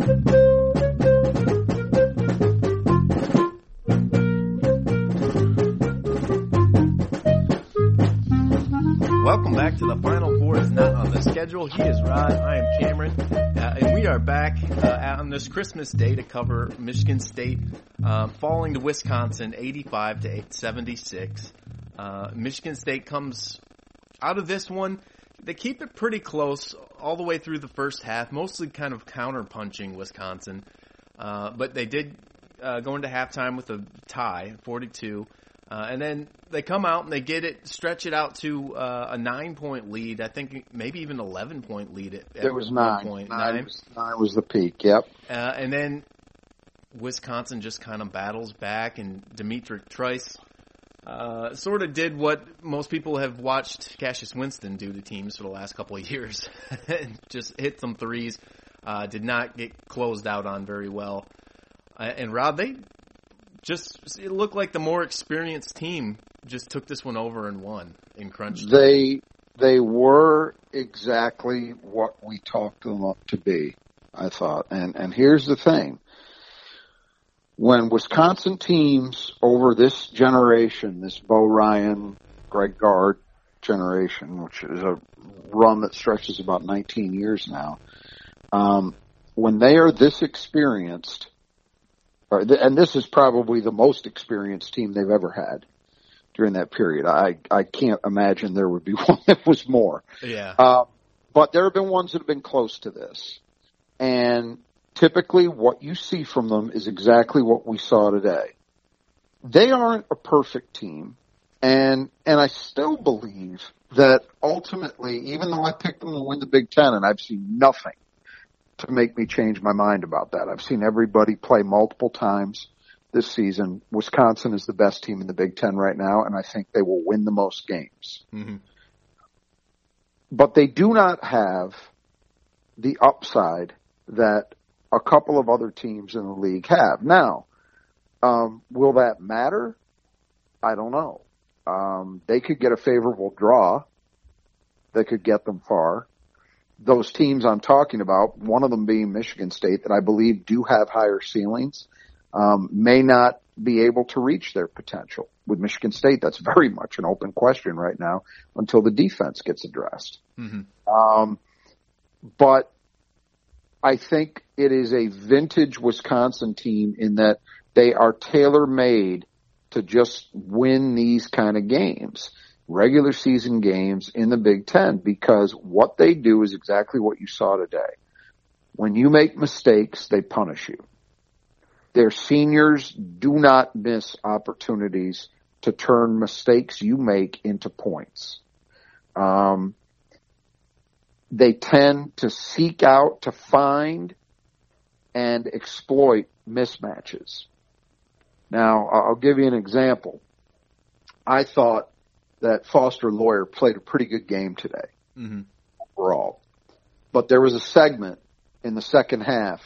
Welcome back to the Final Four is not on the schedule. He is Rod. I am Cameron. Uh, and we are back uh, on this Christmas day to cover Michigan State uh, falling to Wisconsin 85 to 76. Uh, Michigan State comes out of this one. They keep it pretty close all the way through the first half, mostly kind of counter-punching Wisconsin. Uh, but they did uh, go into halftime with a tie, 42. Uh, and then they come out and they get it, stretch it out to uh, a nine point lead. I think maybe even eleven point lead. At, at it was nine. Point. Nine, nine. Was, nine was the peak. Yep. Uh, and then Wisconsin just kind of battles back, and D'Mitrik Trice uh, sort of did what most people have watched Cassius Winston do to teams for the last couple of years, just hit some threes. Uh, did not get closed out on very well. Uh, and Rob, they just it looked like the more experienced team just took this one over and won in crunch. They they were exactly what we talked them up to be. I thought, and and here's the thing: when Wisconsin teams over this generation, this Bo Ryan, Greg Gard generation, which is a run that stretches about 19 years now, um, when they are this experienced and this is probably the most experienced team they've ever had during that period. I I can't imagine there would be one that was more. Yeah. Uh, but there have been ones that have been close to this, and typically what you see from them is exactly what we saw today. They aren't a perfect team, and and I still believe that ultimately, even though I picked them to win the Big Ten, and I've seen nothing to make me change my mind about that. I've seen everybody play multiple times this season. Wisconsin is the best team in the Big Ten right now, and I think they will win the most games. Mm-hmm. But they do not have the upside that a couple of other teams in the league have. Now, um, will that matter? I don't know. Um, they could get a favorable draw that could get them far those teams I'm talking about, one of them being Michigan State, that I believe do have higher ceilings, um, may not be able to reach their potential. With Michigan State, that's very much an open question right now until the defense gets addressed. Mm-hmm. Um, but I think it is a vintage Wisconsin team in that they are tailor made to just win these kind of games regular season games in the Big Ten because what they do is exactly what you saw today. When you make mistakes, they punish you. Their seniors do not miss opportunities to turn mistakes you make into points. Um, they tend to seek out, to find, and exploit mismatches. Now, I'll give you an example. I thought that Foster Loyer played a pretty good game today mm-hmm. overall. But there was a segment in the second half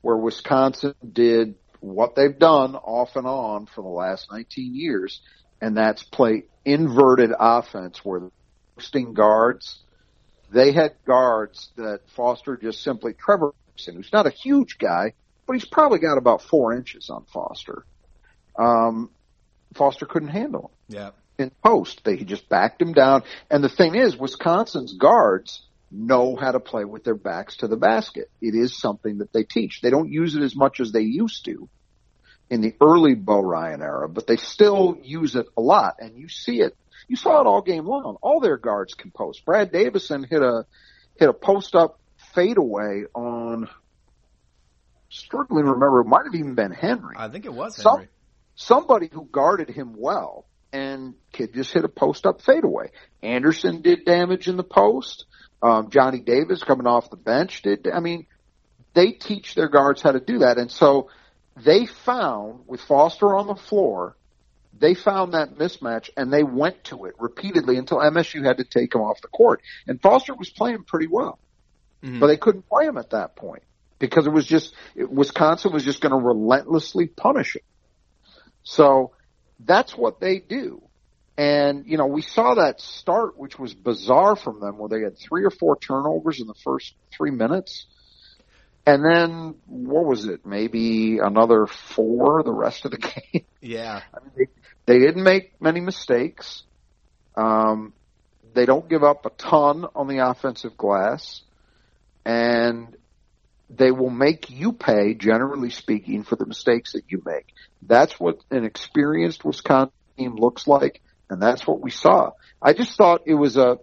where Wisconsin did what they've done off and on for the last 19 years, and that's play inverted offense where the posting guards, they had guards that Foster just simply, Trevor, who's not a huge guy, but he's probably got about four inches on Foster. Um, Foster couldn't handle him. Yeah in post. They just backed him down. And the thing is, Wisconsin's guards know how to play with their backs to the basket. It is something that they teach. They don't use it as much as they used to in the early Bo Ryan era, but they still use it a lot. And you see it. You saw it all game long. All their guards can post. Brad Davison hit a hit a post up fadeaway on struggling to remember. It might have even been Henry. I think it was Henry. Some, somebody who guarded him well and kid just hit a post up fadeaway. Anderson did damage in the post. Um, Johnny Davis coming off the bench did. I mean, they teach their guards how to do that. And so they found with Foster on the floor, they found that mismatch and they went to it repeatedly until MSU had to take him off the court. And Foster was playing pretty well, mm-hmm. but they couldn't play him at that point because it was just it, Wisconsin was just going to relentlessly punish him. So that's what they do. And, you know, we saw that start, which was bizarre from them, where they had three or four turnovers in the first three minutes. And then, what was it? Maybe another four the rest of the game. Yeah. I mean, they, they didn't make many mistakes. Um, they don't give up a ton on the offensive glass. And they will make you pay, generally speaking, for the mistakes that you make. That's what an experienced Wisconsin team looks like, and that's what we saw. I just thought it was a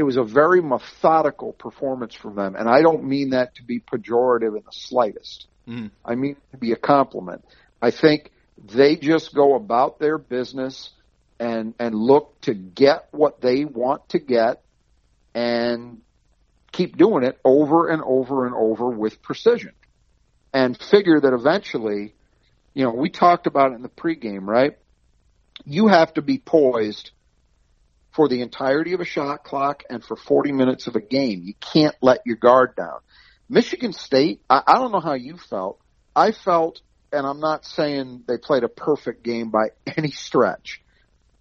it was a very methodical performance from them, and I don't mean that to be pejorative in the slightest. Mm. I mean to be a compliment. I think they just go about their business and and look to get what they want to get and keep doing it over and over and over with precision and figure that eventually, you know, we talked about it in the pregame, right? You have to be poised for the entirety of a shot clock and for 40 minutes of a game. You can't let your guard down. Michigan State, I, I don't know how you felt. I felt, and I'm not saying they played a perfect game by any stretch,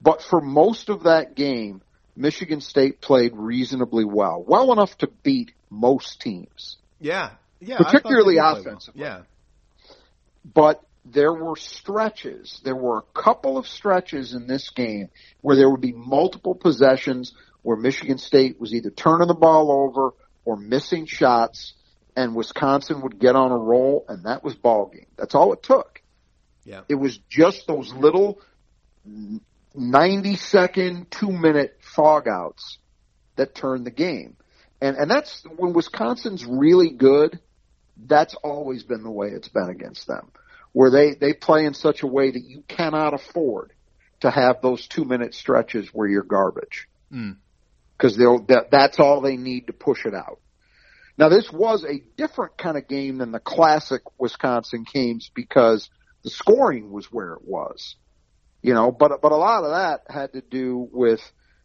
but for most of that game, Michigan State played reasonably well, well enough to beat most teams. Yeah, yeah, particularly offensively. Well. Yeah, but there were stretches. There were a couple of stretches in this game where there would be multiple possessions where Michigan State was either turning the ball over or missing shots, and Wisconsin would get on a roll, and that was ball game. That's all it took. Yeah, it was just those little 90 second, two minute fog outs that turned the game. And, and that's when Wisconsin's really good. That's always been the way it's been against them, where they, they play in such a way that you cannot afford to have those two minute stretches where you're garbage. Mm. Cause they'll, that, that's all they need to push it out. Now this was a different kind of game than the classic Wisconsin games because the scoring was where it was. You know, but but a lot of that had to do with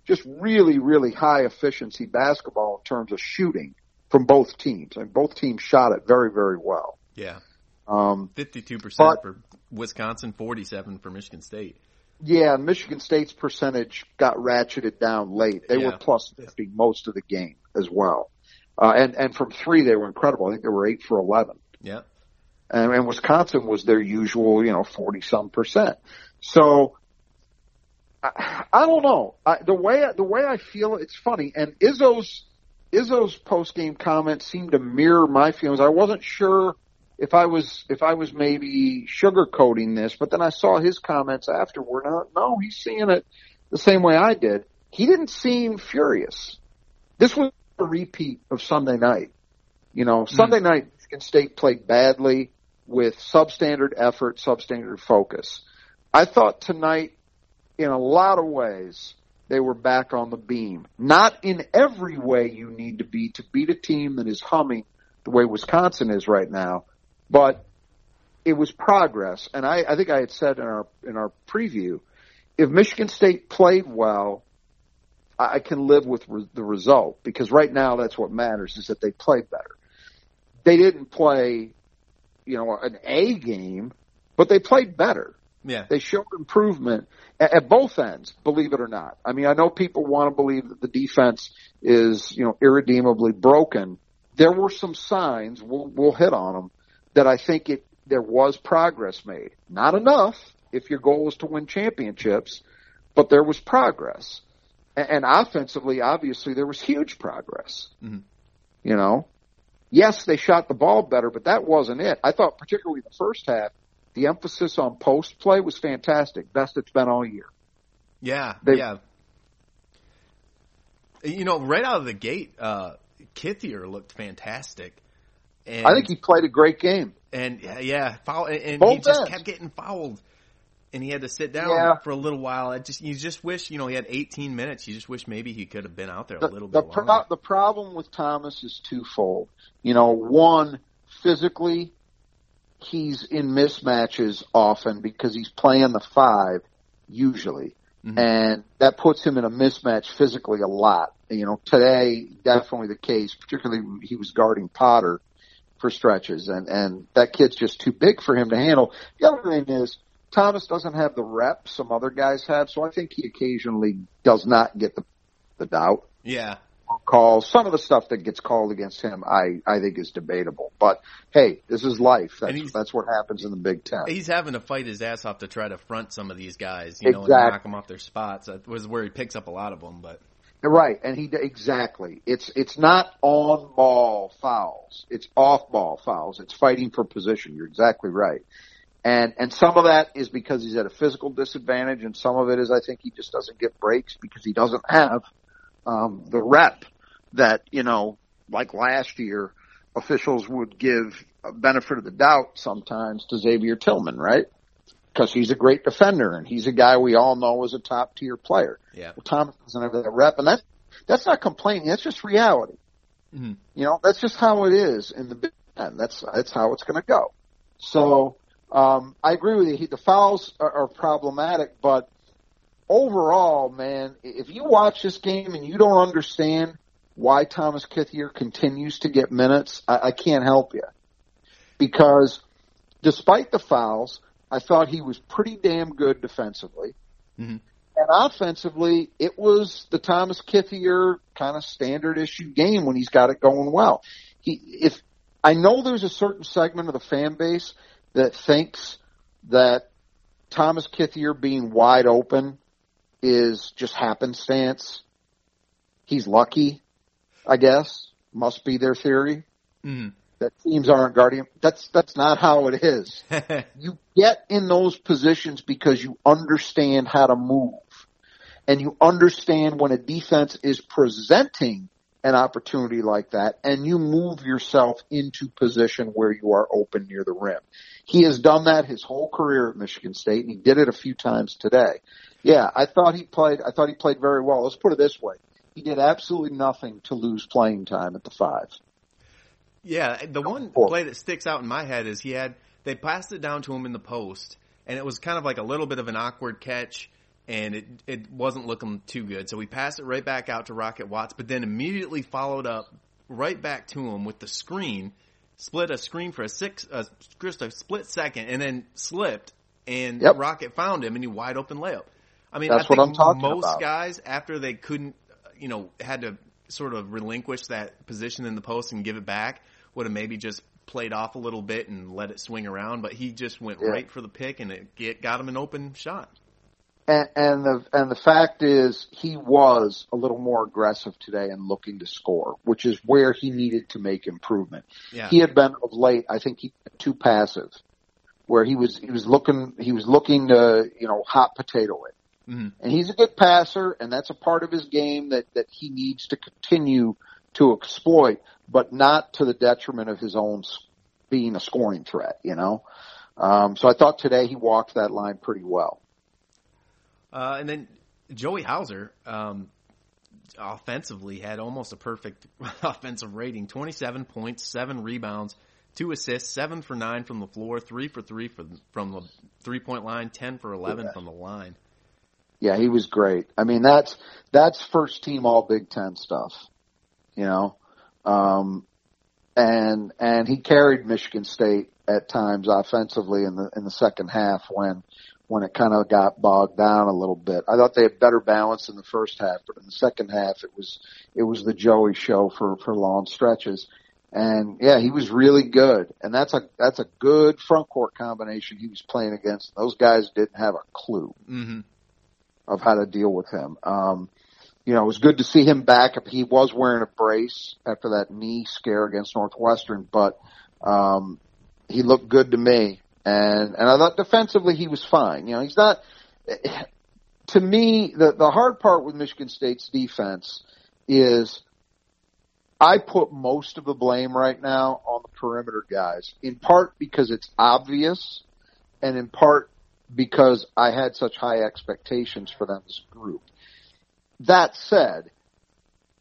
just really really high efficiency basketball in terms of shooting from both teams. I and mean, both teams shot it very very well. Yeah. Um, 52% for Wisconsin, 47 for Michigan State. Yeah, Michigan State's percentage got ratcheted down late. They yeah. were plus 50 most of the game as well. Uh, and, and from three, they were incredible. I think they were eight for 11. Yeah. And, and Wisconsin was their usual, you know, 40 some percent. So I, I don't know. I, the way the way I feel, it's funny. And Izzo's Izzo's post game comments seemed to mirror my feelings. I wasn't sure if I was if I was maybe sugarcoating this, but then I saw his comments afterward. No, no, he's seeing it the same way I did. He didn't seem furious. This was a repeat of Sunday night. You know, mm-hmm. Sunday night Michigan State played badly with substandard effort, substandard focus. I thought tonight, in a lot of ways, they were back on the beam. Not in every way you need to be to beat a team that is humming the way Wisconsin is right now, but it was progress. And I, I think I had said in our in our preview, if Michigan State played well, I can live with re- the result because right now that's what matters is that they played better. They didn't play, you know, an A game, but they played better. Yeah. They showed improvement at, at both ends, believe it or not. I mean, I know people want to believe that the defense is, you know, irredeemably broken. There were some signs, we'll, we'll hit on them, that I think it, there was progress made. Not enough if your goal is to win championships, but there was progress. And, and offensively, obviously, there was huge progress. Mm-hmm. You know, yes, they shot the ball better, but that wasn't it. I thought particularly the first half, the emphasis on post play was fantastic. Best it's been all year. Yeah, they, yeah. You know, right out of the gate, uh, Kithier looked fantastic. And, I think he played a great game. And yeah, foul, and, and he just ends. kept getting fouled. and he had to sit down Yeah. for a little while. I just you just wish you know he had 18 minutes. You just wish maybe he could have been out there the, a little the, bit pro- longer. the problem with Thomas is twofold. You know, one, physically, he's in mismatches often because he's playing the five usually. Mhm. And that puts him in a mismatch physically a lot. You know, today, definitely the case, particularly he was guarding Potter for stretches and, and that kid's just too big for him to handle. The other thing is, Thomas doesn't have the reps some other guys have, so I think he occasionally does not get the, the doubt yeah, calls. Some of the stuff that gets called against him, I I think is debatable. But hey, this is life. That's that's what happens in the Big Ten. he's having to fight his ass off to try to front some of these guys, you know, and knock them off their spots. That was where he picks up a lot of them. But Right, and he exactly. It's it's not on ball fouls. It's off ball fouls. It's fighting for position. You're exactly right. And and some of that is because he's at a physical disadvantage, and some of it is I think he just doesn't get breaks because he doesn't have um, the rep that you know, like last year, officials would give a benefit of the doubt sometimes to Xavier Tillman, right? Because he's a great defender and he's a guy we all know is a top tier player. yeah, Well, Thomas doesn't have that rep, and that's that's not complaining. That's just reality. Mhm. You know, that's just how it is in the Big Ten. That's that's how it's going to go. So um, I agree with you. He, the fouls are, are problematic, but overall, man, if you watch this game and you don't understand why Thomas Kithier continues to get minutes, I, I can't help you because despite the fouls, I thought he was pretty damn good defensively. Mhm. And offensively, it was the Thomas Kithier kind of standard issue game when he's got it going well. He, if I know there's a certain segment of the fan base that thinks that Thomas Kithier being wide open is just happenstance. He's lucky, I guess. Must be their theory Mhm. That teams aren't guarding. That's that's not how it is. You get in those positions because you understand how to move. And you understand when a defense is presenting an opportunity like that and you move yourself into position where you are open near the rim. He has done that his whole career at Michigan State and he did it a few times today. Yeah, I thought he played I thought he played very well. Let's put it this way. He did absolutely nothing to lose playing time at the five. Yeah, the one play that sticks out in my head is he had they passed it down to him in the post, and it was kind of like a little bit of an awkward catch, and it it wasn't looking too good. So we passed it right back out to Rocket Watts, but then immediately followed up right back to him with the screen, split a screen for a six, uh, just a split second, and then slipped, and Yep. Rocket found him, and he wide open layup. I mean, That's I think what I'm talking most about. guys after they couldn't, you know, had to sort of relinquish that position in the post and give it back, would have maybe just played off a little bit and let it swing around. But he just went Yeah. right for the pick and it get, got him an open shot. And, and the and the fact is, he was a little more aggressive today and looking to score, which is where he needed to make improvement. Yeah, He had been of late, I think, he too passive, where he was he was looking he was looking to you know hot potato it. Mhm. And he's a good passer, and that's a part of his game that that he needs to continue to exploit, but not to the detriment of his own being a scoring threat. You know, um, so I thought today he walked that line pretty well. Uh, and then Joey Hauser, um, offensively had almost a perfect offensive rating: twenty-seven points, seven rebounds, two assists, seven for nine from the floor, three for three for, from the three-point line, ten for eleven Yeah. from the line. Yeah, he was great. I mean, that's that's first team All Big Ten stuff, you know, um, and and he carried Michigan State at times offensively in the in the second half when when it kind of got bogged down a little bit. I thought they had better balance in the first half, but in the second half it was it was the Joey show for for long stretches. And yeah, he was really good. And that's a that's a good front court combination he was playing against. Those guys didn't have a clue Mm-hmm. of how to deal with him. Um, you know, it was good to see him back. He was wearing a brace after that knee scare against Northwestern, but um, he looked good to me. And and I thought defensively he was fine. You know, he's not. To me, the the hard part with Michigan State's defense is I put most of the blame right now on the perimeter guys, in part because it's obvious, and in part because I had such high expectations for them as a group. That said,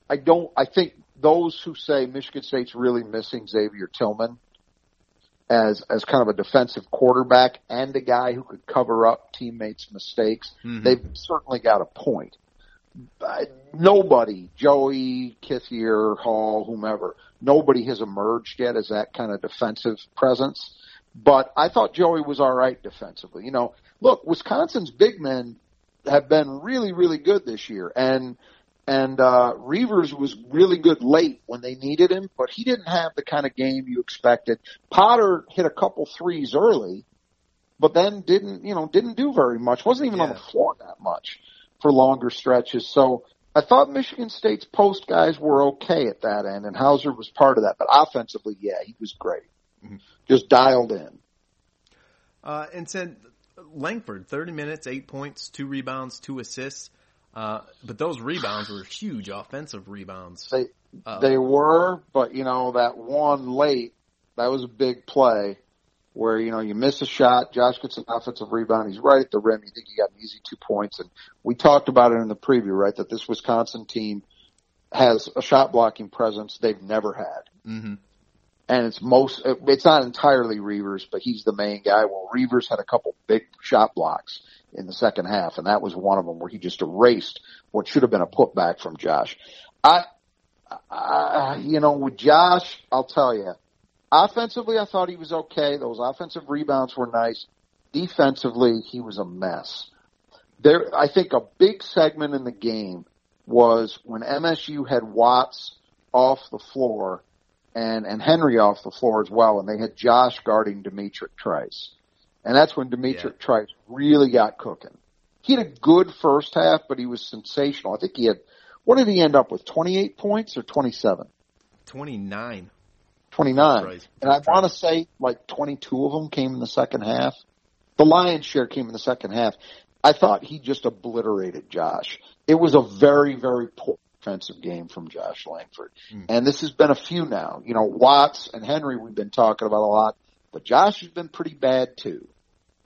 I don't, I think those who say Michigan State's really missing Xavier Tillman as, as kind of a defensive quarterback and a guy who could cover up teammates' mistakes, mm-hmm. they've certainly got a point. nobody, Joey, Kithier, Hall, whomever, nobody has emerged yet as that kind of defensive presence. But I thought Joey was all right defensively. You know, look, Wisconsin's big men have been really, really good this year, and and uh, Reuvers was really good late when they needed him, but he didn't have the kind of game you expected. Potter hit a couple threes early, but then didn't you know didn't do very much. wasn't even yeah. on the floor that much for longer stretches. So I thought Michigan State's post guys were okay at that end, and Hauser was part of that. But offensively, yeah, he was great, mm-hmm. just dialed in. Uh, and said Langford, thirty minutes, eight points, two rebounds, two assists. Uh, but those rebounds were huge offensive rebounds. They uh, they were, but you know that one late, that was a big play where you know you miss a shot. Josh gets an offensive rebound. He's right at the rim. You think he got an easy two points, and we talked about it in the preview, right? That this Wisconsin team has a shot blocking presence they've never had. Mm-hmm. And it's most, it's not entirely Reuvers, but he's the main guy. Well, Reuvers had a couple big shot blocks in the second half, and that was one of them where he just erased what should have been a putback from Josh. I, I you know, with Josh, I'll tell you, offensively, I thought he was okay. Those offensive rebounds were nice. Defensively, he was a mess. There, I think a big segment in the game was when MSU had Watts off the floor and and Henry off the floor as well, and they had Josh guarding D'Mitrik Trice. And that's when D'Mitrik yeah. Trice really got cooking. He had a good first half, but he was sensational. I think he had, what did he end up with? 28 points or 27? 29. 29. Right. And I want to say like 22 of them came in the second half. The lion's share came in the second half. I thought he just obliterated Josh. It was a very, very poor defensive game from Josh Langford. Mm. And this has been a few now. You know, Watts and Henry we've been talking about a lot, but Josh has been pretty bad too.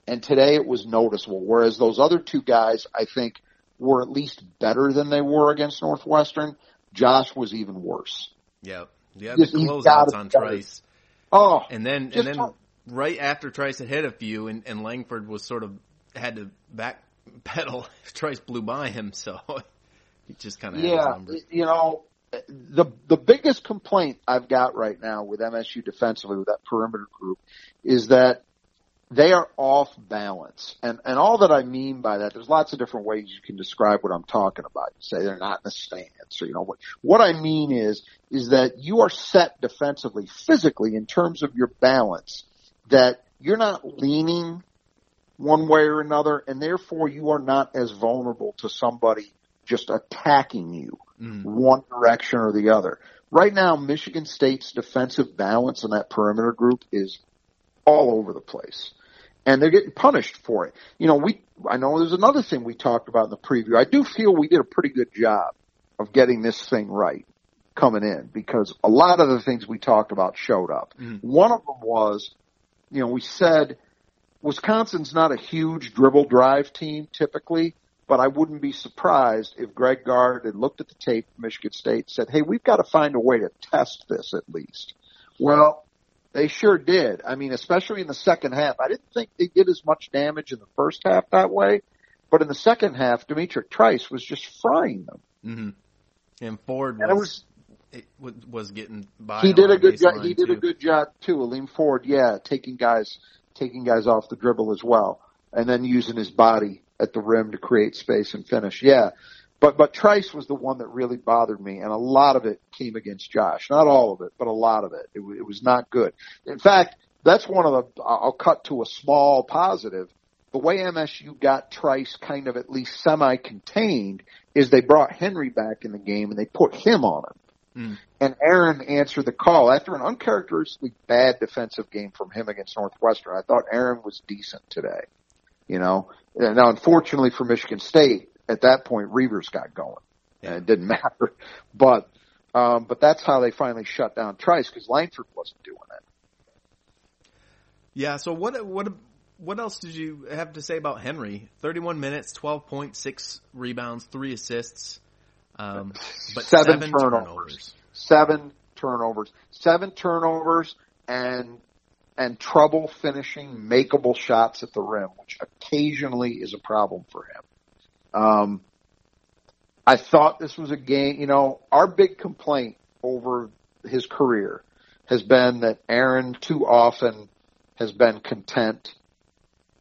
And today it was noticeable. Whereas those other two guys, I think, were at least better than they were against Northwestern. Josh was even worse. Yep. Yeah, the closeouts on Trice. Oh, and then and then talk. right after Trice had hit a few, and, and Langford was sort of had to back pedal. Trice blew by him, so he just kind of yeah. You know, the the biggest complaint I've got right now with MSU defensively with that perimeter group is that they are off balance. And, and all that I mean by that, there's lots of different ways you can describe what I'm talking about. You say they're not in the stance or, you know, what, what I mean is, is that you are set defensively, physically in terms of your balance, that you're not leaning one way or another, and therefore you are not as vulnerable to somebody just attacking you mm. one direction or the other. Right now, Michigan State's defensive balance in that perimeter group is all over the place and they're getting punished for it. You know, we, I know there's another thing we talked about in the preview. I do feel we did a pretty good job of getting this thing right coming in because a lot of the things we talked about showed up. Mm. One of them was, you know, we said Wisconsin's not a huge dribble drive team typically, but I wouldn't be surprised if Greg Gard had looked at the tape of Michigan State and said, hey, we've got to find a way to test this at least. Well, they sure did. I mean, especially in the second half. I didn't think they did as much damage in the first half that way, but in the second half, D'Mitrik Trice was just frying them. Mm-hmm. And Ford and was, was was getting by. He did a good job. He did too. a good job too. Aleem Ford, yeah, taking guys taking guys off the dribble as well, and then using his body at the rim to create space and finish. Yeah, but but Trice was the one that really bothered me, and a lot of it came against Josh. Not all of it, but a lot of it. It, it was not good. In fact, that's one of the. I'll cut to a small positive. The way MSU got Trice kind of at least semi-contained is they brought Henry back in the game and they put him on him. Mm. And Aaron answered the call after an uncharacteristically bad defensive game from him against Northwestern. I thought Aaron was decent today. You know, and now unfortunately for Michigan State, at that point Reuvers got going. Yeah. And it didn't matter. But um, but that's how they finally shut down Trice because Langford wasn't doing it. Yeah. So what what what else did you have to say about Henry? 31 minutes, 12.6 rebounds, three assists, um, but seven, seven turnovers. turnovers. Seven turnovers. Seven turnovers and and trouble finishing makeable shots at the rim, which occasionally is a problem for him. Um, I thought this was a game, you know, our big complaint over his career has been that Aaron too often has been content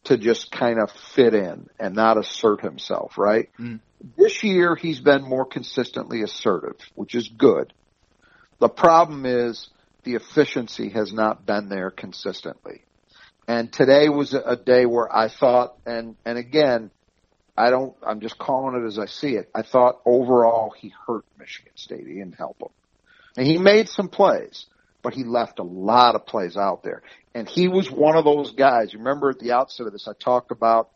to just kind of fit in and not assert himself, right? Mm. This year he's been more consistently assertive, which is good. The problem is the efficiency has not been there consistently. And today was a day where I thought, and, and again, I don't, I'm just calling it as I see it. I thought overall he hurt Michigan State. He didn't help them. And he made some plays, but he left a lot of plays out there. And he was one of those guys. Remember at the outset of this, I talked about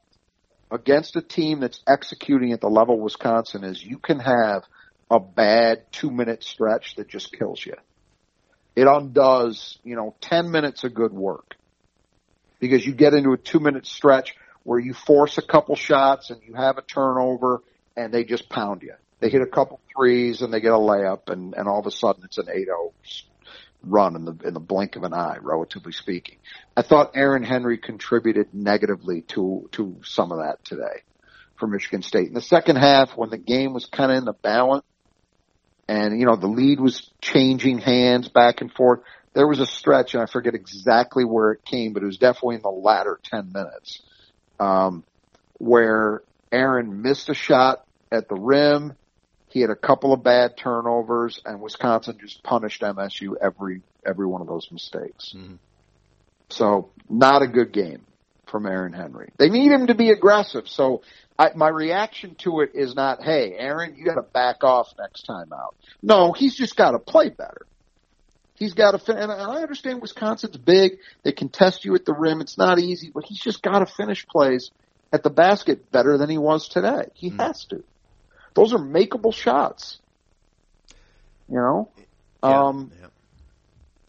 against a team that's executing at the level Wisconsin is, you can have a bad two minute stretch that just kills you. It undoes, you know, 10 minutes of good work because you get into a two minute stretch where you force a couple shots and you have a turnover and they just pound you. They hit a couple threes and they get a layup and, and all of a sudden it's an 8-0 run in the in the blink of an eye, relatively speaking. I thought Aaron Henry contributed negatively to to some of that today for Michigan State. In the second half, when the game was kind of in the balance, and you know the lead was changing hands back and forth, there was a stretch, and I forget exactly where it came, but it was definitely in the latter ten minutes, um, where Aaron missed a shot at the rim he had a couple of bad turnovers, and Wisconsin just punished MSU every every one of those mistakes. Mm-hmm. So not a good game from Aaron Henry. They need him to be aggressive. So I, my reaction to it is not, "Hey, Aaron, you got to back off next time out." No, he's just got to play better. He's got to, fin- and I understand Wisconsin's big. They can test you at the rim. It's not easy, but he's just got to finish plays at the basket better than he was today. He mm-hmm. has to. Those are makeable shots. You know? Yeah, um, yeah.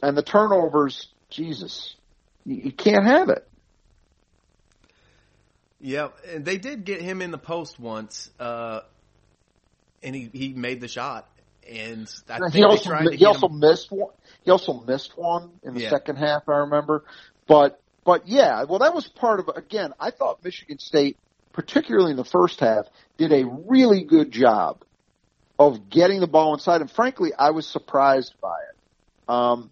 and the turnovers, Jesus, you, you can't have it. Yeah, and they did get him in the post once, uh, and he, he made the shot. And I think he also, he also missed one. He also missed one in the yeah. second half. I remember, but but yeah, well, that was part of again. I thought Michigan State particularly in the first half, did a really good job of getting the ball inside. And frankly, I was surprised by it. Um,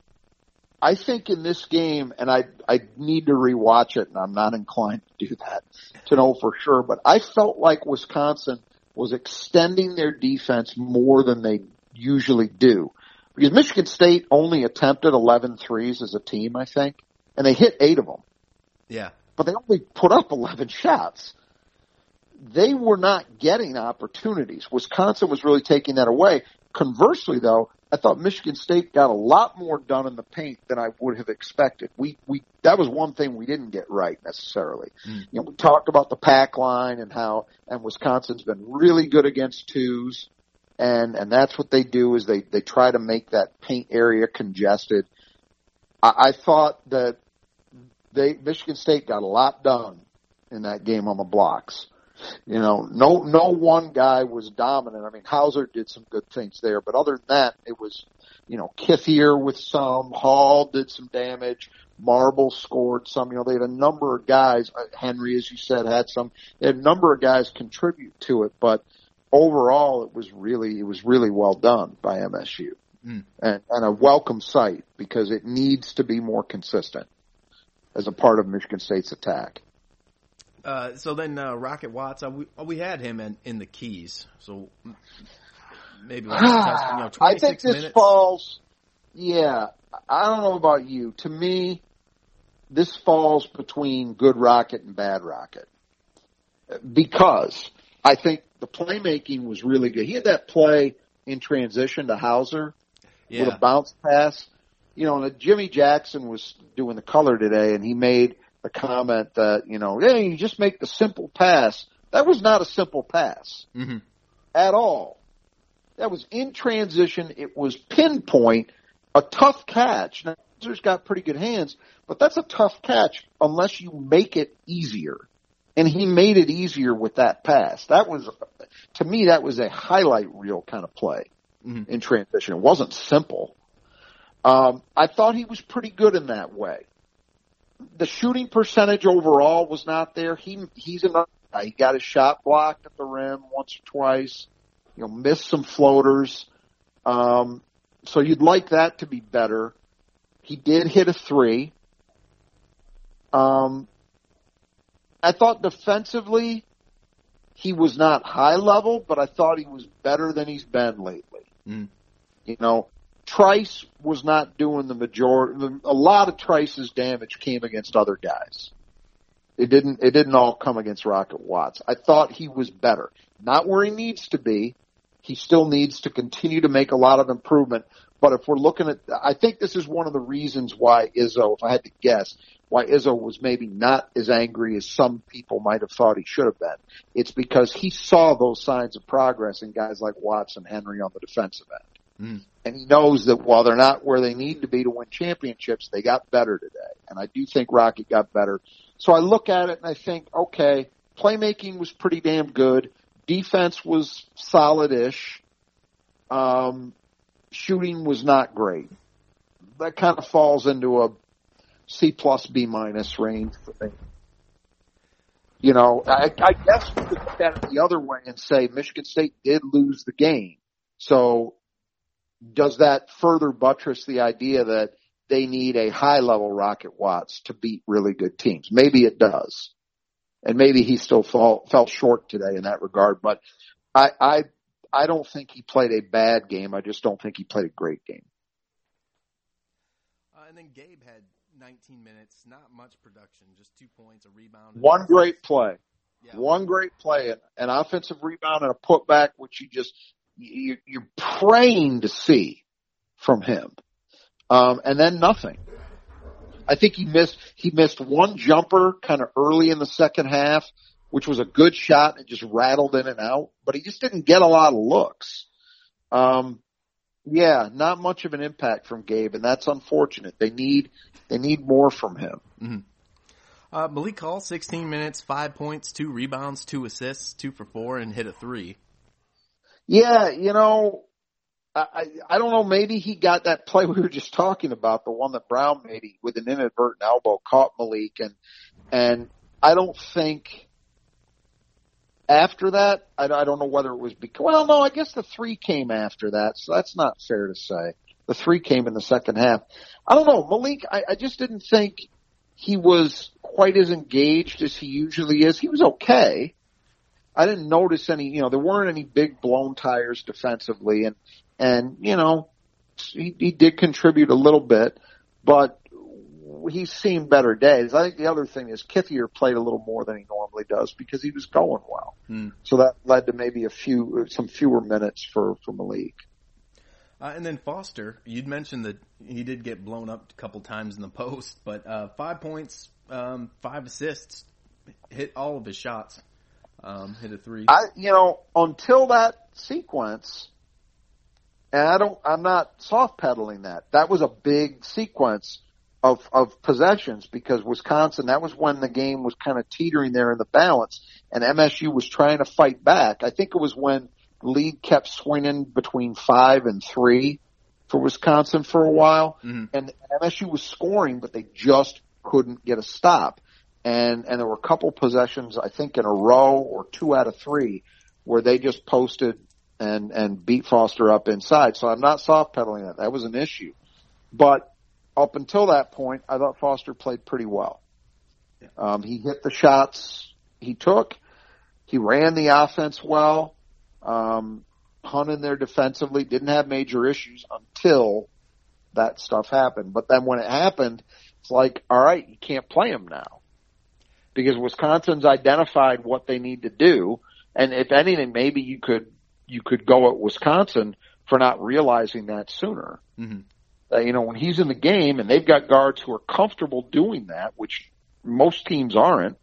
I think in this game, and I I need to rewatch it, and I'm not inclined to do that to know for sure. But I felt like Wisconsin was extending their defense more than they usually do, because Michigan State only attempted 11 threes as a team, I think, and they hit eight of them. Yeah, but they only put up 11 shots they were not getting opportunities. Wisconsin was really taking that away. Conversely, though, I thought Michigan State got a lot more done in the paint than I would have expected. We we that was one thing we didn't get right necessarily. Mm. You know, we talked about the pack line and how and Wisconsin's been really good against twos, and and that's what they do is they they try to make that paint area congested. I, I thought that they Michigan State got a lot done in that game on the blocks. You know, no no one guy was dominant. I mean, Hauser did some good things there, but other than that, it was you know Kithier with some, Hall did some damage, Marble scored some. You know, they had a number of guys. Uh, Henry, as you said, had some. They had a number of guys contribute to it, but overall, it was really it was really well done by MSU. Mm. And, and a welcome sight because it needs to be more consistent as a part of Michigan State's attack. Uh, so then uh, Rocket Watts, uh, we, uh, we had him in, in the keys. So maybe we'll test, you know, I think this minutes. falls. Yeah, I don't know about you. To me, this falls between good Rocket and bad Rocket because I think the playmaking was really good. He had that play in transition to Hauser yeah. with a bounce pass. You know, and Jimmy Jackson was doing the color today, and he made the comment that, you know, hey, you just make the simple pass. That was not a simple pass mm-hmm. at all. That was in transition. It was pinpoint, a tough catch. Now, Winzer's got pretty good hands, but that's a tough catch unless you make it easier. And he made it easier with that pass. That was, to me, that was a highlight reel kind of play mm-hmm. in transition. It wasn't simple. Um, I thought he was pretty good in that way. The shooting percentage overall was not there. He he's another guy. He got his shot blocked at the rim once or twice. You know, missed some floaters. Um, so you'd like that to be better. He did hit a three. Um, I thought defensively he was not high level, but I thought he was better than he's been lately. Mm. You know, Trice was not doing the majority. A lot of Trice's damage came against other guys. It didn't. It didn't all come against Rocket Watts. I thought he was better. Not where he needs to be. He still needs to continue to make a lot of improvement. But if we're looking at, I think this is one of the reasons why Izzo, if I had to guess, why Izzo was maybe not as angry as some people might have thought he should have been. It's because he saw those signs of progress in guys like Watts and Henry on the defensive end. Mm. And he knows that while they're not where they need to be to win championships, they got better today. And I do think Rocket got better. So I look at it and I think, okay, playmaking was pretty damn good. Defense was solid-ish. Um, shooting was not great. That kind of falls into a C plus B minus range for me. You know, I, I guess we could look at it the other way and say Michigan State did lose the game. So does that further buttress the idea that they need a high level Rocket Watts to beat really good teams? Maybe it does and maybe he still fall, fell short today in that regard. But I, I, I don't think he played a bad game. I just don't think he played a great game. Uh, and then Gabe had 19 minutes, not much production, just two points, a rebound. One great play. Yeah. One great play, an offensive rebound and a putback, which you just you, you're praying to see from him, um, and then nothing. I think he missed he missed one jumper kind of early in the second half, which was a good shot and just rattled in and out, but he just didn't get a lot of looks. Um, yeah, not much of an impact from Gabe, and that's unfortunate. They need they need more from him. Mm-hmm. Uh, Malik Hall, 16 minutes, five points, two rebounds, two assists, two for four, and hit a three. Yeah, you know, I, I don't know. Maybe he got that play we were just talking about, the one that Brown made with an inadvertent elbow, caught Malik, and and I don't think after that. I, I don't know whether it was because. Well, no, I guess the three came after that, so that's not fair to say. The three came in the second half. I don't know, Malik. I, I just didn't think he was quite as engaged as he usually is. He was okay. I didn't notice any, you know, there weren't any big blown tires defensively, and and you know he, he did contribute a little bit, but he's seen better days. I think the other thing is Kithier played a little more than he normally does because he was going well. Mm. So that led to maybe a few, some fewer minutes for, for Malik. Uh, and then Foster, you'd mentioned that he did get blown up a couple times in the post, but uh, five points, um, five assists, hit all of his shots, um, hit a three. I, you know, until that sequence, and I don't, I'm not soft pedaling that. That was a big sequence of, of possessions because Wisconsin, that was when the game was kind of teetering there in the balance and MSU was trying to fight back. I think it was when the lead kept swinging between five and three for Wisconsin for a while mm-hmm. and MSU was scoring, but they just couldn't get a stop. And, and there were a couple possessions, I think in a row or two out of three where they just posted and and beat Foster up inside. So I'm not soft pedaling that. That was an issue. But up until that point, I thought Foster played pretty well. Um, he hit the shots he took. He ran the offense well. Um, in there defensively. Didn't have major issues until that stuff happened. But then when it happened, it's like, all right, you can't play him now because Wisconsin's identified what they need to do. And if anything, maybe you could you could go at Wisconsin for not realizing that sooner. Mm-hmm. Uh, you know, when he's in the game and they've got guards who are comfortable doing that, which most teams aren't,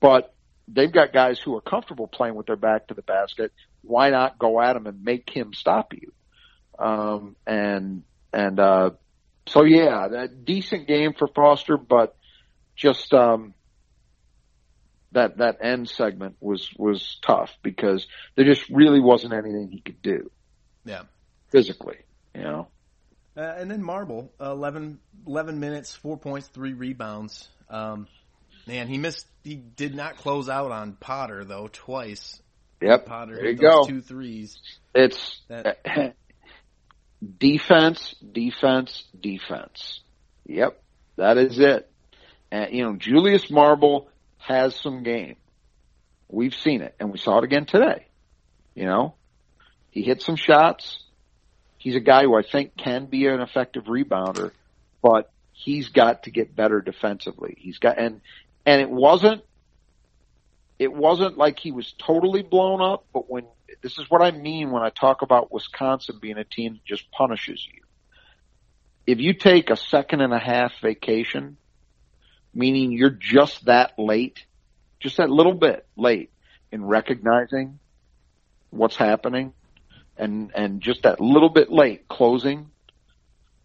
but they've got guys who are comfortable playing with their back to the basket. Why not go at him and make him stop you? Um, and, and, uh, so yeah, that decent game for Foster, but just um, that that end segment was was tough because there just really wasn't anything he could do. Yeah, physically, you know. Uh, and then Marble, 11, 11, minutes, four points, three rebounds. Um, man, he missed. He did not close out on Potter though twice. Yep, Potter there you hit go. two threes. It's That- defense, defense, defense. Yep, that is it. And you know, Julius Marble has some game. We've seen it, and we saw it again today. You know, he hit some shots. He's a guy who I think can be an effective rebounder, but he's got to get better defensively. He's got and and it wasn't it wasn't like he was totally blown up, but when this is what I mean when I talk about Wisconsin being a team that just punishes you. If you take a second and a half vacation, meaning you're just that late, just that little bit late in recognizing what's happening and, and just that little bit late closing,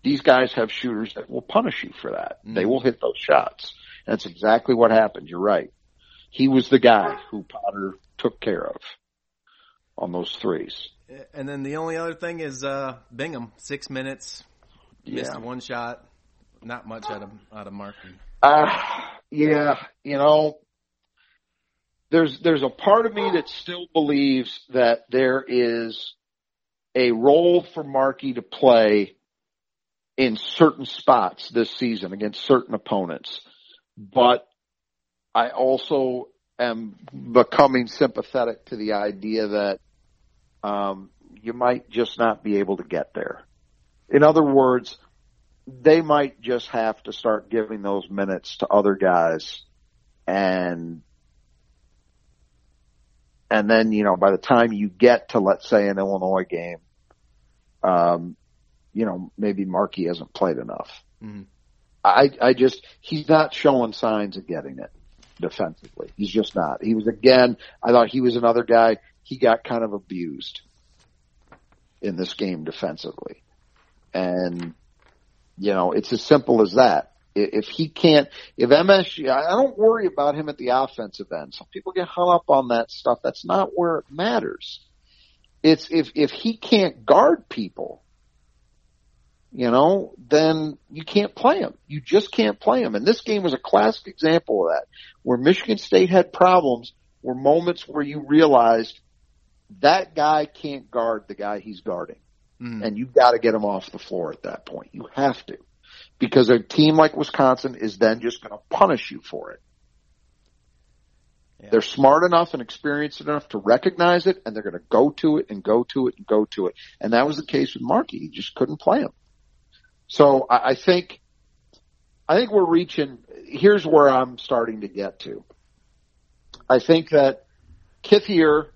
these guys have shooters that will punish you for that. They will hit those shots. That's exactly what happened. You're right. He was the guy who Potter took care of on those threes. And then the only other thing is uh, Bingham, six minutes, missed Yeah. one shot. Not much out of out of Markey. Uh, yeah, you know, there's there's a part of me that still believes that there is a role for Markey to play in certain spots this season against certain opponents. But I also am becoming sympathetic to the idea that um, you might just not be able to get there. In other words, they might just have to start giving those minutes to other guys and and then you know by the time you get to let's say an Illinois game um you know maybe Markey hasn't played enough. Mhm. I I just he's not showing signs of getting it defensively. He's just not. He was again I thought he was another guy. He got kind of abused in this game defensively. And you know, it's as simple as that. If he can't, if MSG, I I don't worry about him at the offensive end. Some people get hung up on that stuff. That's not where it matters. It's if, if he can't guard people, you know, then you can't play him. You just can't play him. And this game was a classic example of that, where Michigan State had problems, were moments where you realized that guy can't guard the guy he's guarding Mhm. and you've got to get them off the floor at that point. You have to. Because a team like Wisconsin is then just going to punish you for it. Yeah. They're smart enough and experienced enough to recognize it, and they're going to go to it and go to it and go to it. And that was the case with Markey. He just couldn't play him. So I, I think, I think we're reaching. Here's where I'm starting to get to. I think that Kithier,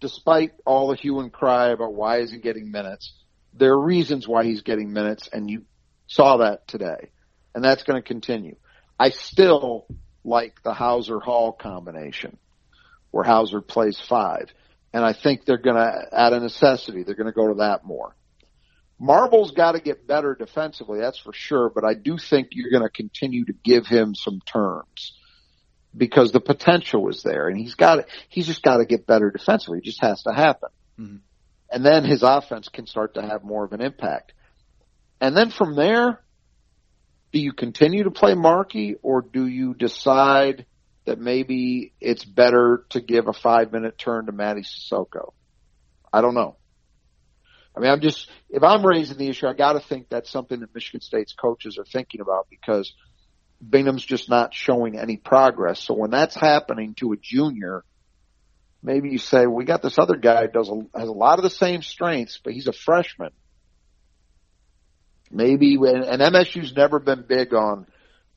despite all the hue and cry about why is he getting minutes, there are reasons why he's getting minutes, and you saw that today, and that's going to continue. I still like the Hauser Hall combination, where Hauser plays five, and I think they're going to, at a necessity, they're going to go to that more. Marble's got to get better defensively, that's for sure, but I do think you're going to continue to give him some terms because the potential is there, and he's got he's just got to get better defensively. It just has to happen, Mhm. And then his offense can start to have more of an impact. And then from there, do you continue to play Markey, or do you decide that maybe it's better to give a five minute turn to Mady Sissoko? I don't know. I mean, I'm just, if I'm raising the issue, I gotta think that's something that Michigan State's coaches are thinking about because Bingham's just not showing any progress. So when that's happening to a junior, maybe you say, we got this other guy who does a, has a lot of the same strengths, but he's a freshman. Maybe when, and MSU's never been big on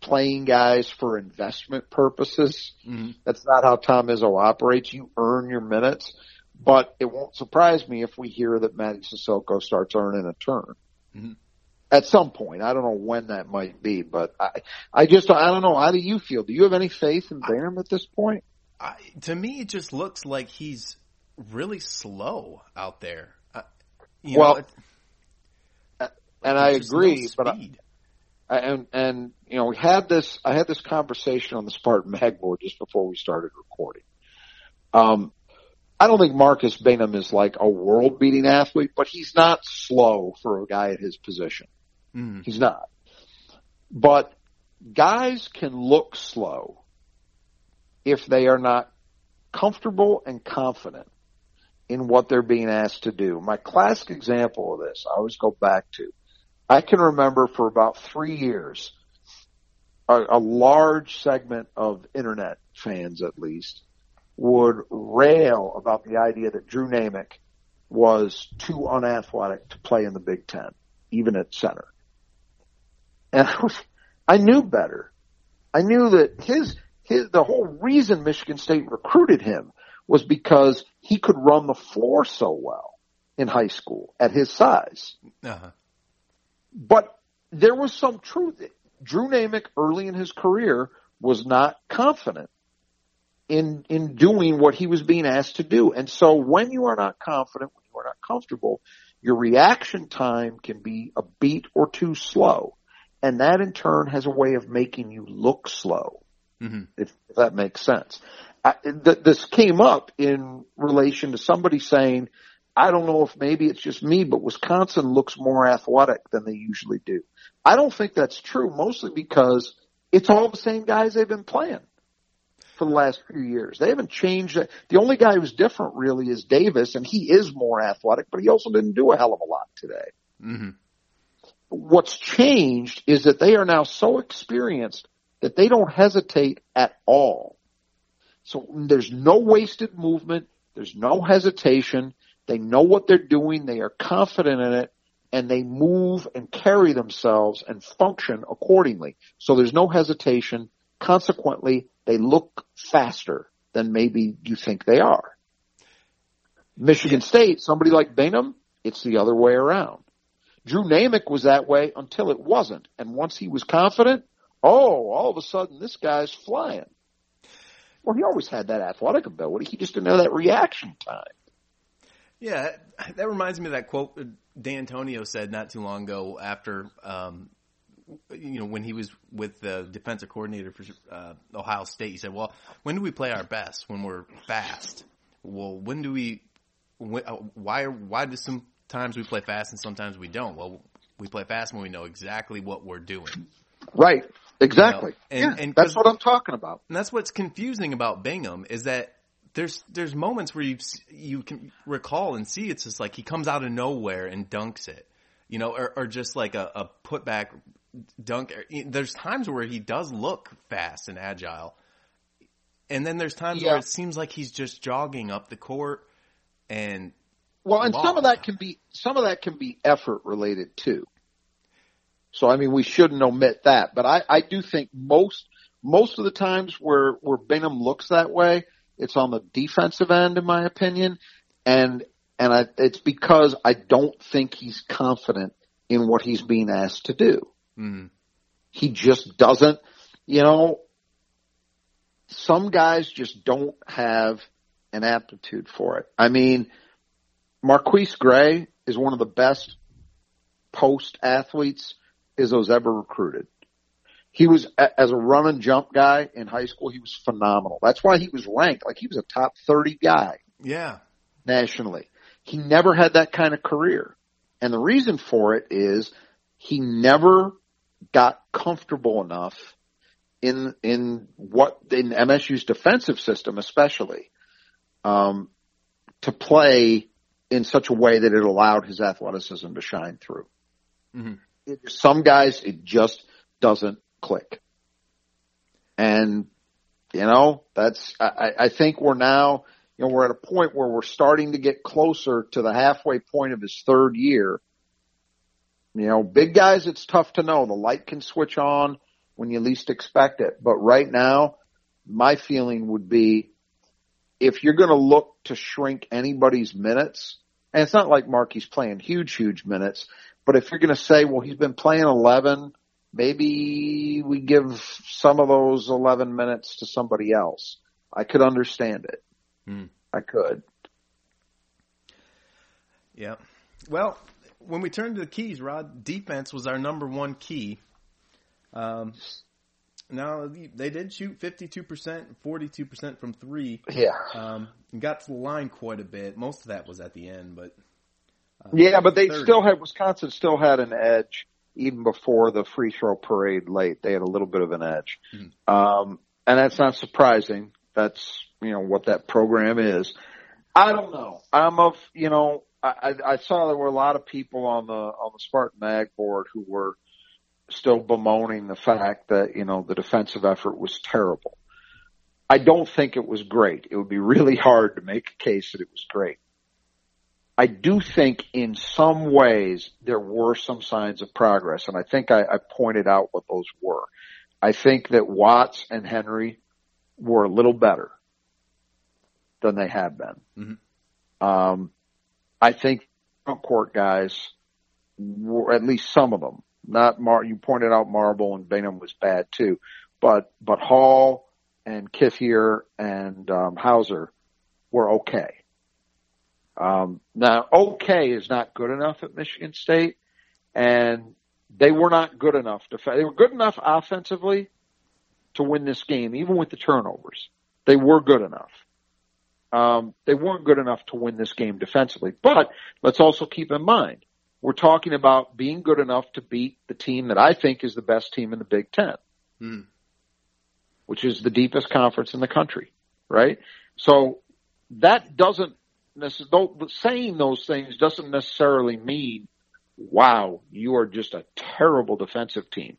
playing guys for investment purposes. Mhm. That's not how Tom Izzo operates. You earn your minutes, but it won't surprise me if we hear that Mady Sissoko starts earning a turn. Mhm. At some point, I don't know when that might be, but I, I just, I don't know. How do you feel? Do you have any faith in Bingham at this point? I, to me, it just looks like he's really slow out there. Uh, you Well, know, And I just no agree, but I, and and you know we had this. I had this conversation on the Spartan Mag board just before we started recording. Um, I don't think Marcus Bingham is like a world beating athlete, but he's not slow for a guy at his position. Mm. He's not. But guys can look slow if they are not comfortable and confident in what they're being asked to do. My classic example of this, I always go back to, I can remember for about three years, a, a large segment of internet fans at least would rail about the idea that Drew Naymick was too unathletic to play in the Big Ten, even at center. And I, was, I knew better. I knew that his, his, the whole reason Michigan State recruited him was because he could run the floor so well in high school at his size. Uh-huh. But there was some truth. Drew Naymick early in his career was not confident in in doing what he was being asked to do. And so when you are not confident, when you are not comfortable, your reaction time can be a beat or two slow. And that in turn has a way of making you look slow. Mm-hmm. If, if, that makes sense. I, th- this came up in relation to somebody saying, I don't know if maybe it's just me, but Wisconsin looks more athletic than they usually do. I don't think that's true, mostly because it's all the same guys they've been playing for the last few years. They haven't changed. The only guy who's different really is Davis, and he is more athletic, but he also didn't do a hell of a lot today. Mm-hmm. What's changed is that they are now so experienced that they don't hesitate at all. So there's no wasted movement. There's no hesitation. They know what they're doing. They are confident in it and they move and carry themselves and function accordingly. So there's no hesitation. Consequently, they look faster than maybe you think they are. Michigan State, somebody like Bingham, it's the other way around. Drew Naymick was that way until it wasn't. And once he was confident, oh, all of a sudden this guy's flying. Well, he always had that athletic ability. He just didn't have that reaction time. Yeah, that reminds me of that quote Dantonio said not too long ago after um, you know, when he was with the defensive coordinator for uh, Ohio State, he said, "Well, when do we play our best? When we're fast? Well, when do we? When, uh, why? Why do sometimes we play fast and sometimes we don't? Well, we play fast when we know exactly what we're doing. Right. Exactly. You know? and, yeah, and that's what I'm talking about. And that's what's confusing about Bingham is that there's there's moments where you you can recall and see it's just like he comes out of nowhere and dunks it, you know, or, or just like a, a putback dunk. Er, there's times where he does look fast and agile, and then there's times yeah. where it seems like he's just jogging up the court and. Well, and some of that can be some of that can be effort related too. So I mean, we shouldn't omit that, but I, I do think most most of the times where where Bingham looks that way, it's on the defensive end, in my opinion, and and I, it's because I don't think he's confident in what he's being asked to do. Mm. He just doesn't, you know, some guys just don't have an aptitude for it. I mean, Marquise Gray is one of the best post athletes Izzo's ever recruited. He was, as a run and jump guy in high school, he was phenomenal. That's why he was ranked like he was a top 30 guy. Yeah. Nationally. He never had that kind of career. And the reason for it is he never got comfortable enough in in what in MSU's defensive system, especially, um, to play in such a way that it allowed his athleticism to shine through. Mm-hmm. Some guys, it just doesn't click, and you know that's I, I think we're now you know we're at a point where we're starting to get closer to the halfway point of his third year you know, big guys, it's tough to know. The light can switch on when you least expect it. But right now, my feeling would be if you're going to look to shrink anybody's minutes, and it's not like Marky's playing huge, huge minutes, but if you're going to say, well, he's been playing 11, maybe we give some of those 11 minutes to somebody else. I could understand it. Mm. I could. Yeah. Well, when we turn to the keys, Rod, defense was our number one key. Um, now they did shoot 52%, 42% from three. Yeah. Um, got to the line quite a bit. Most of that was at the end, but. Uh, yeah, but they 30. still had, Wisconsin still had an edge even before the free throw parade late. They had a little bit of an edge. Mm-hmm. Um, and that's not surprising. That's, you know, what that program is. I don't know. I'm of, you know, I, I saw there were a lot of people on the, on the Spartan Mag board who were, still bemoaning the fact that, you know, the defensive effort was terrible. I don't think it was great. It would be really hard to make a case that it was great. I do think in some ways there were some signs of progress, and I think I, I pointed out what those were. I think that Watts and Henry were a little better than they had been. Mm-hmm. Um, I think front court guys were at least some of them not Mar. You pointed out Marble and Bingham was bad too, but but Hall and Kithier and um, Hauser were okay. Um, now, okay is not good enough at Michigan State, and they were not good enough. They were good enough offensively to win this game, even with the turnovers. They were good enough. Um, they weren't good enough to win this game defensively. But let's also keep in mind we're talking about being good enough to beat the team that I think is the best team in the Big Ten, mm. which is the deepest conference in the country, right? So that doesn't saying those things doesn't necessarily mean, wow, you are just a terrible defensive team.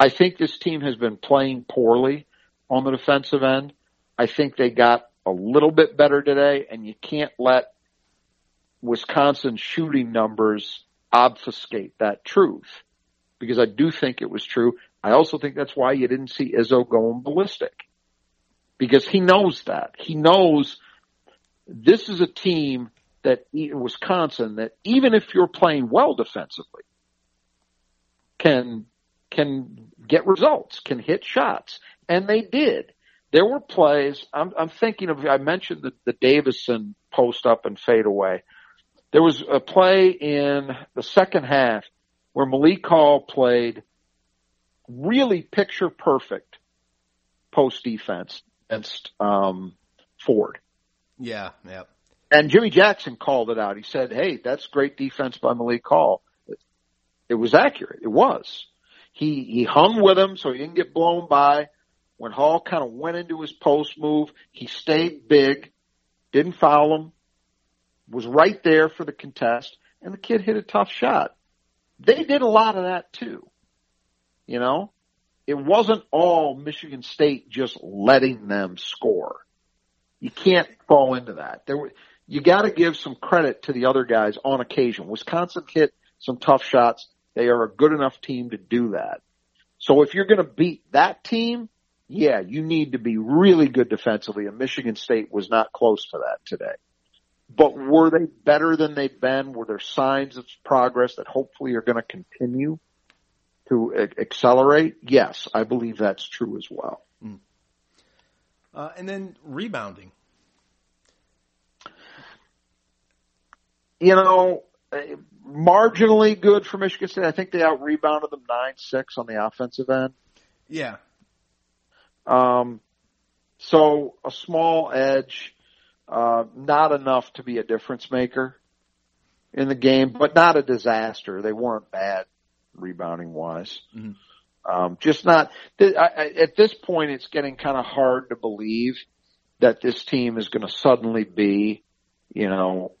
I think this team has been playing poorly on the defensive end. I think they got a little bit better today, and you can't let Wisconsin shooting numbers obfuscate that truth because I do think it was true. I also think that's why you didn't see Izzo going ballistic because he knows that. He knows this is a team that Wisconsin that even if you're playing well defensively can can get results, can hit shots, and they did. There were plays. I'm, I'm thinking of. I mentioned the, the Davison post up and fade away. There was a play in the second half where Malik Hall played really picture perfect post defense against um, Ford. Yeah, yeah. And Jimmy Jackson called it out. He said, "Hey, that's great defense by Malik Hall." It was accurate. It was. He he hung with him so he didn't get blown by. When Hall kind of went into his post move, he stayed big, didn't foul him, was right there for the contest, and the kid hit a tough shot. They did a lot of that too. You know, it wasn't all Michigan State just letting them score. You can't fall into that. There were, you got to give some credit to the other guys on occasion. Wisconsin hit some tough shots. They are a good enough team to do that. So if you're going to beat that team, yeah, you need to be really good defensively, and Michigan State was not close to that today. But were they better than they've been? Were there signs of progress that hopefully are going to continue to accelerate? Yes, I believe that's true as well. Mm. Uh, and then rebounding. You know, marginally good for Michigan State. I think they out rebounded them nine six on the offensive end. Yeah. Um, so a small edge. Uh, not enough to be a difference maker in the game, but not a disaster. They weren't bad rebounding wise. Mm-hmm. Um, just not th- I, at this point. It's getting kind of hard to believe that this team is going to suddenly be, you know,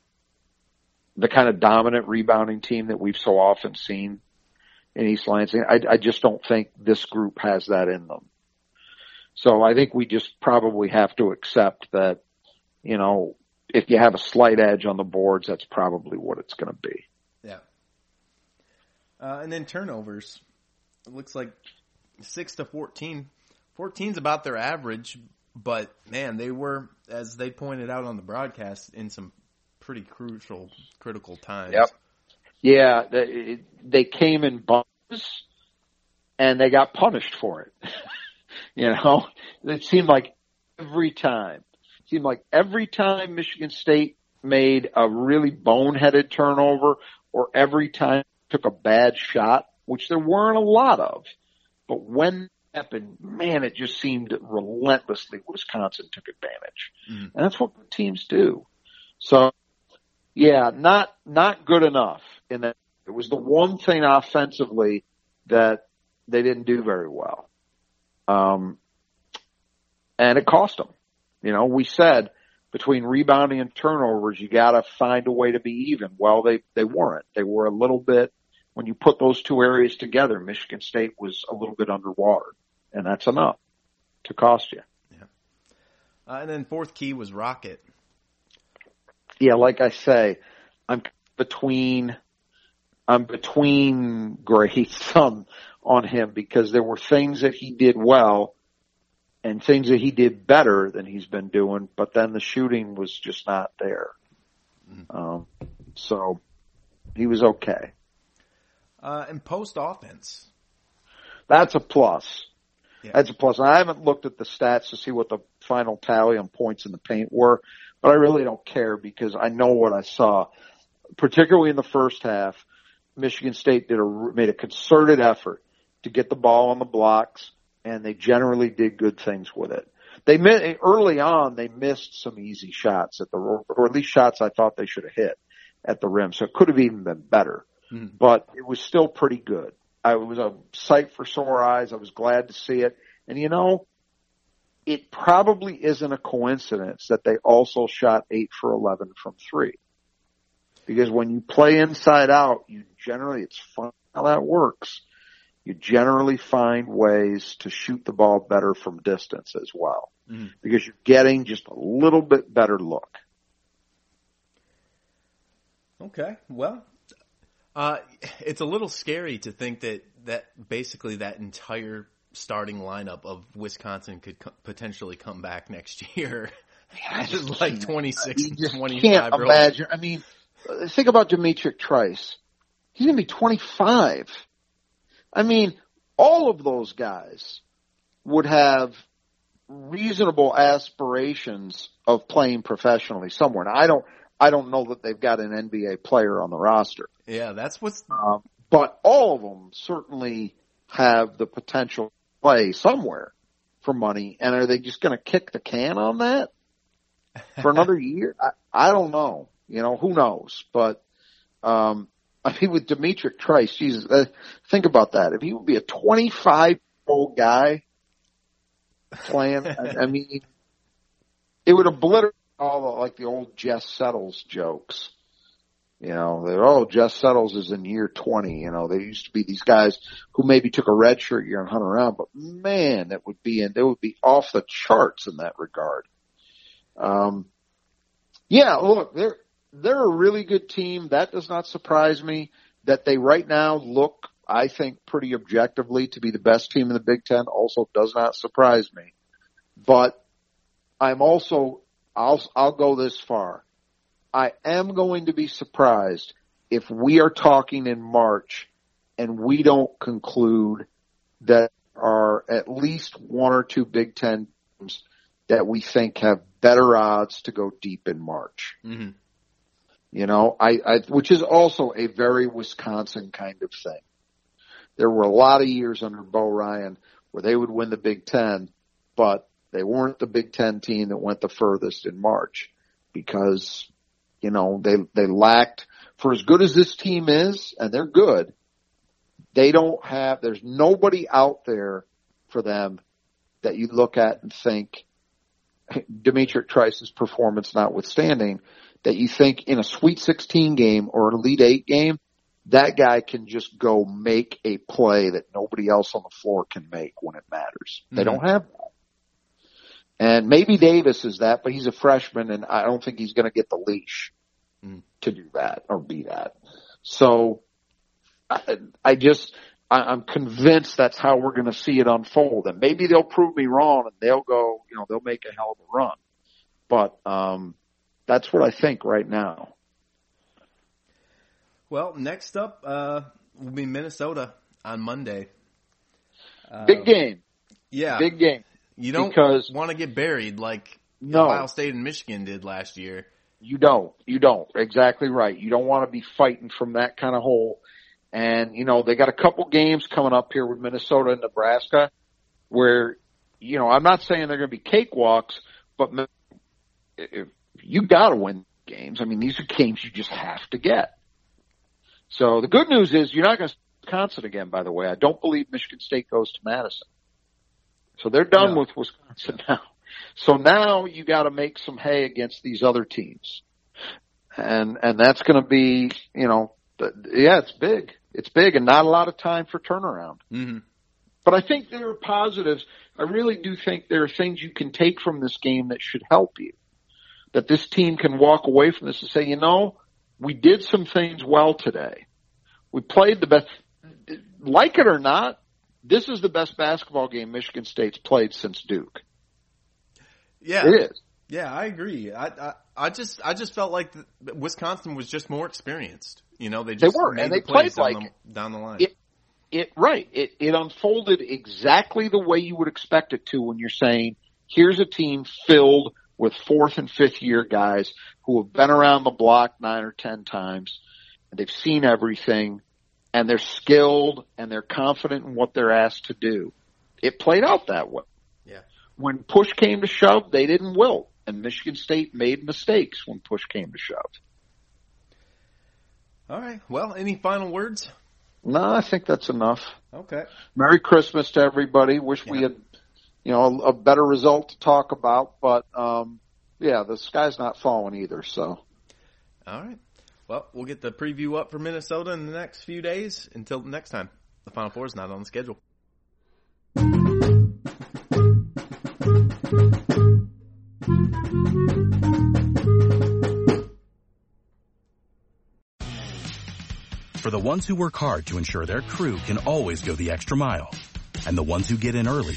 the kind of dominant rebounding team that we've so often seen in East Lansing. I, I just don't think this group has that in them. So I think we just probably have to accept that you know, if you have a slight edge on the boards, that's probably what it's going to be. Yeah. Uh, and then turnovers. It looks like six to 14. 14's about their average, but man, they were, as they pointed out on the broadcast, in some pretty crucial, critical times. Yep. Yeah, they, they came in bumps and they got punished for it. you know, it seemed like every time seemed like every time Michigan State made a really boneheaded turnover or every time took a bad shot, which there weren't a lot of, But when it happened, man, it just seemed relentlessly Wisconsin took advantage. Mhm. And that's what teams do. So yeah, not not good enough in that it was the one thing offensively that they didn't do very well. Um and it cost them. You know, we said between rebounding and turnovers, you got to find a way to be even. Well, they they weren't. They were a little bit. When you put those two areas together, Michigan State was a little bit underwater, and that's enough to cost you. Uh, and then fourth key was Rocket. Yeah, like I say, I'm between I'm between grades on on him because there were things that he did well and things that he did better than he's been doing, but then the shooting was just not there. Um, so he was okay. Uh, and post offense. That's a plus. Yeah. That's a plus. And I haven't looked at the stats to see what the final tally on points in the paint were, but I really don't care because I know what I saw. Particularly in the first half, Michigan State did a made a concerted effort to get the ball on the blocks, and they generally did good things with it. They mi- early on they missed some easy shots at the or at least shots I thought they should have hit at the rim, so it could have even been better. Mhm. But it was still pretty good. I was a sight for sore eyes. I was glad to see it. And you know, it probably isn't a coincidence that they also shot eight for 11 from three. Because when you play inside out, you generally, it's fun how that works. You generally find ways to shoot the ball better from distance as well. Mhm. Because you're getting just a little bit better look. Okay, well, uh, it's a little scary to think that that basically that entire starting lineup of Wisconsin could co- potentially come back next year. Just like 26 You and just 25 can't imagine. I mean, think about D'Mitrik Trice. He's going to be 25. I mean, all of those guys would have reasonable aspirations of playing professionally somewhere. Now, I don't, I don't know that they've got an NBA player on the roster, Yeah, that's what's um, but all of them certainly have the potential to play somewhere for money. And are they just going to kick the can on that for another year? I, I don't know. You know, who knows? But, um, I mean, with D'Mitrik Trice, Jesus, uh, think about that. If he would be a 25 year old guy playing, I, I mean, it would obliterate all the, like the old Jess Settles jokes. You know, they're, oh, Jess Settles is in year 20. You know, there used to be these guys who maybe took a red shirt year and hung around, but man, that would be, and they would be off the charts in that regard. Um, yeah, look, they're, they're a really good team. That does not surprise me that they right now look, I think, pretty objectively to be the best team in the Big Ten also does not surprise me. But I'm also, I'll, I'll go this far. I am going to be surprised if we are talking in March and we don't conclude that are at least one or two Big Ten teams that we think have better odds to go deep in March. mhm. You know, I, I, which is also a very Wisconsin kind of thing. There were a lot of years under Bo Ryan where they would win the Big Ten, but they weren't the Big Ten team that went the furthest in March because, you know, they, they lacked, for as good as this team is, and they're good, they don't have, there's nobody out there for them that you look at and think, D'Mitrik Trice's performance notwithstanding, that you think in a Sweet 16 game or an Elite 8 game, that guy can just go make a play that nobody else on the floor can make when it matters. They Mhm. don't have that. And maybe Davis is that, but he's a freshman and I don't think he's going to get the leash Mhm. to do that or be that. So I, I just, I, I'm convinced that's how we're going to see it unfold. And maybe they'll prove me wrong and they'll go, you know, they'll make a hell of a run. But, um, that's what I think right now. Well, next up uh, will be Minnesota on Monday. Big Um, game. Yeah, Big game. you don't because- want to get buried like No. Ohio State and Michigan did last year. You don't. You don't. Exactly right. You don't want to be fighting from that kind of hole. And, you know, they got a couple games coming up here with Minnesota and Nebraska where, you know, I'm not saying they're going to be cakewalks, but you got to win games. I mean, these are games you just have to get. So the good news is you're not going to Wisconsin again, by the way. I don't believe Michigan State goes to Madison. So they're done with Wisconsin now. So now you got to make some hay against these other teams. And, and that's going to be, you know, yeah, it's big. It's big and not a lot of time for turnaround. Mm-hmm. But I think there are positives. I really do think there are things you can take from this game that should help you. That this team can walk away from this and say, you know, we did some things well today. We played the best. Like it or not, this is the best basketball game Michigan State's played since Duke. Yeah, it is. Yeah, I agree. I, I, I just I just felt like the, Wisconsin was just more experienced. You know, they just they were and they the played down like the, down the line. It, it right. It it unfolded exactly the way you would expect it to when you're saying here's a team filled with fourth and fifth year guys who have been around the block nine or ten times and they've seen everything and they're skilled and they're confident in what they're asked to do. It played out that way. Yeah. When push came to shove, they didn't wilt and Michigan State made mistakes when push came to shove. All right. Well, any final words? No, I think that's enough. Okay. Merry Christmas to everybody. Wish yeah. we had, you know, a, a, better result to talk about, but um, yeah, the sky's not falling either. So. All right. Well, we'll get the preview up for Minnesota in the next few days. Until next time, the Final Four is not on the schedule. For the ones who work hard to ensure their crew can always go the extra mile, and the ones who get in early